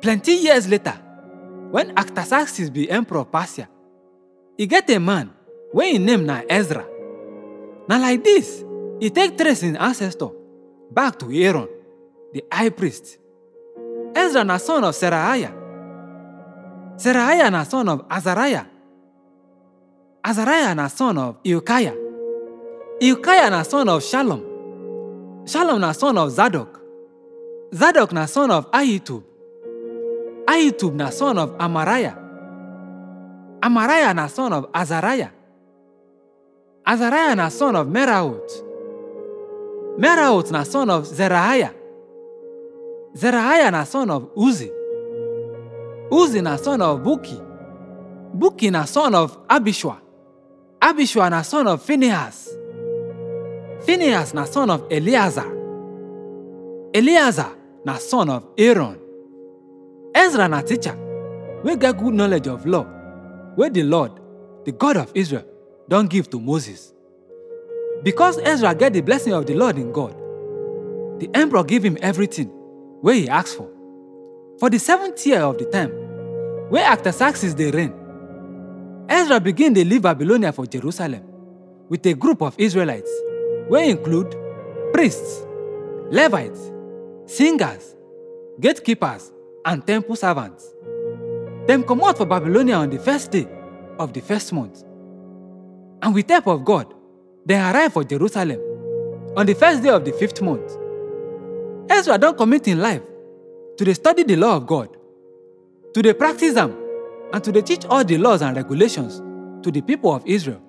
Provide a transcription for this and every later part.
Plenty years later, when Artaxerxes be emperor of Persia, e get a man wey im name na Ezra. Na like this, he take trace im ancestor back to Aaron, the high priest. Ezra na son of Seraiah. Seraiah na son of Azariah. Azariah na son of Hilkiah. Hilkiah na son of Shallum. Shallum na son of Zadok. Zadok na son of Ahitub. Ahitub na son of Amariah. Amariah na son of Azariah. Azariah na son of Meraioth. Meraioth na son of Zerahiah. Zerahiah na son of Uzzi. Uzzi na son of Bukki. Bukki na son of Abishua. Abishua na son of Phinehas. Phinehas na son of Eleazar. Eleazar na son of Aaron. Ezra na teacher wey get good knowledge of law wey the Lord, the God of Israel, don give to Moses. Because Ezra get the blessing of the Lord in God, the emperor give him everything wey he ask for. For the seventh year of the time wey Artaxerxes dey reign, Ezra begin dey leave Babylonia for Jerusalem with a group of Israelites wey include priests, Levites, singers, gatekeepers, and temple servants. Them come out for Babylonia on the first day of the first month. And with help of God, they arrive for Jerusalem on the first day of the fifth month. Ezra don commit im life to dey study the law of God, to the practice them, and to the teach all the laws and regulations to the people of Israel.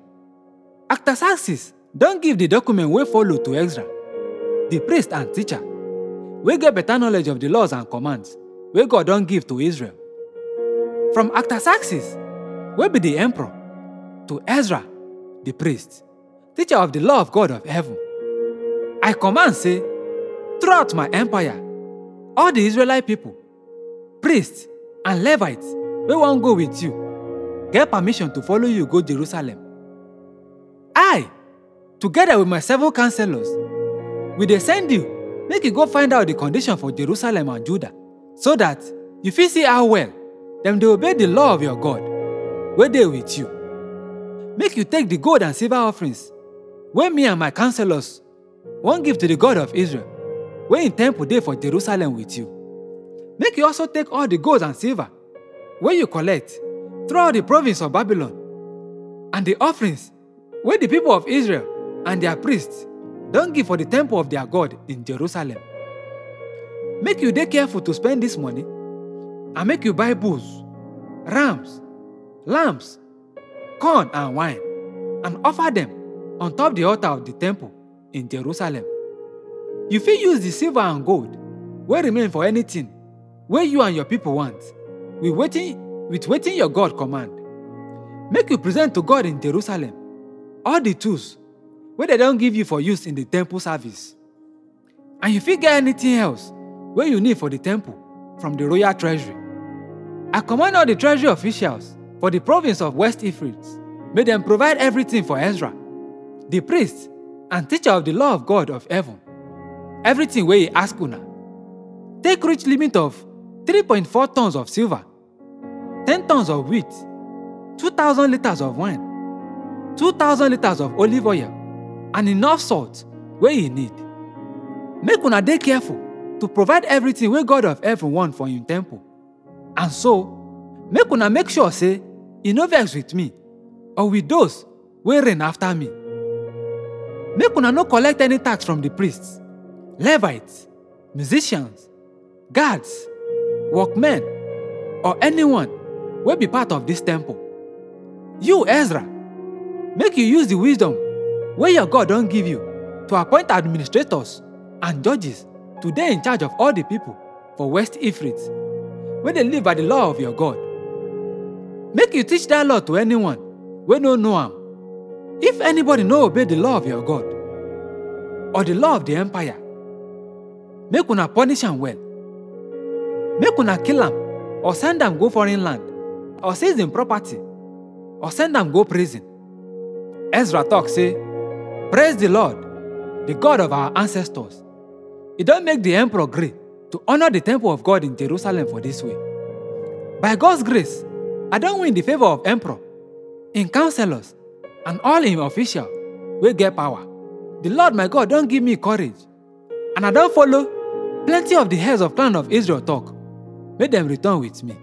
Artaxerxes don give the document we follow to Ezra, the priest and teacher, we get better knowledge of the laws and commands wey God don't give to Israel. From Artaxerxes, where be the emperor, to Ezra, the priest, teacher of the law of God of heaven, I command say, throughout my empire, all the Israelite people, priests, and Levites wey wan go with you, get permission to follow you go Jerusalem. I, together with my seven counselors, will send you make you go find out the condition for Jerusalem and Judah, so that you fit see how well dem dey obey the law of your God wey dey with you. Make you take the gold and silver offerings wey me and my counselors wan give to the God of Israel, wey im temple dey for Jerusalem with you. Make you also take all the gold and silver wey you collect throughout the province of Babylon and the offerings wey the people of Israel and their priests don give for the temple of their God in Jerusalem. Make you dey careful to spend this money and make you buy bulls, rams, lambs, corn and wine and offer them on top the altar of the temple in Jerusalem. You fit use the silver and gold wey remain for anything wey you and your people want with wetin with wetin your God command. Make you present to God in Jerusalem all the tools wey dem don give you for use in the temple service. And you fit get anything else wey you need for the temple from the royal treasury. I command all the treasury officials for the province of West Euphrates, may them provide everything for Ezra, the priest and teacher of the law of God of heaven. Everything where he ask una. Take rich limit of 3.4 tons of silver, 10 tons of wheat, 2,000 liters of wine, 2,000 liters of olive oil, and enough salt where you need. Make una dey careful to provide everything wey God of heaven want for im temple. And so, make una make sure say e no vex with me or with those wey reign after me. Make una no collect any tax from the priests, Levites, musicians, guards, workmen, or anyone wey be part of this temple. You, Ezra, make you use the wisdom wey your God don give you to appoint administrators and judges to dey in charge of all the people for West Euphrates wey they live by the law of your God. Make you teach that law to anyone wey no know am. If anybody no obey the law of your God or the law of the empire, make una punish am well. Make una kill am or send am go foreign land or seize im property or send am go prison. Ezra talk say, Praise the Lord, the God of our ancestors. He don make the emperor gree to honor the temple of God in Jerusalem for this way. By God's grace, I don't win the favor of emperor, in counselors, and all in official wey get power. The Lord my God don't give me courage, and I don't follow plenty of the heads of clan of Israel talk. Make them return with me.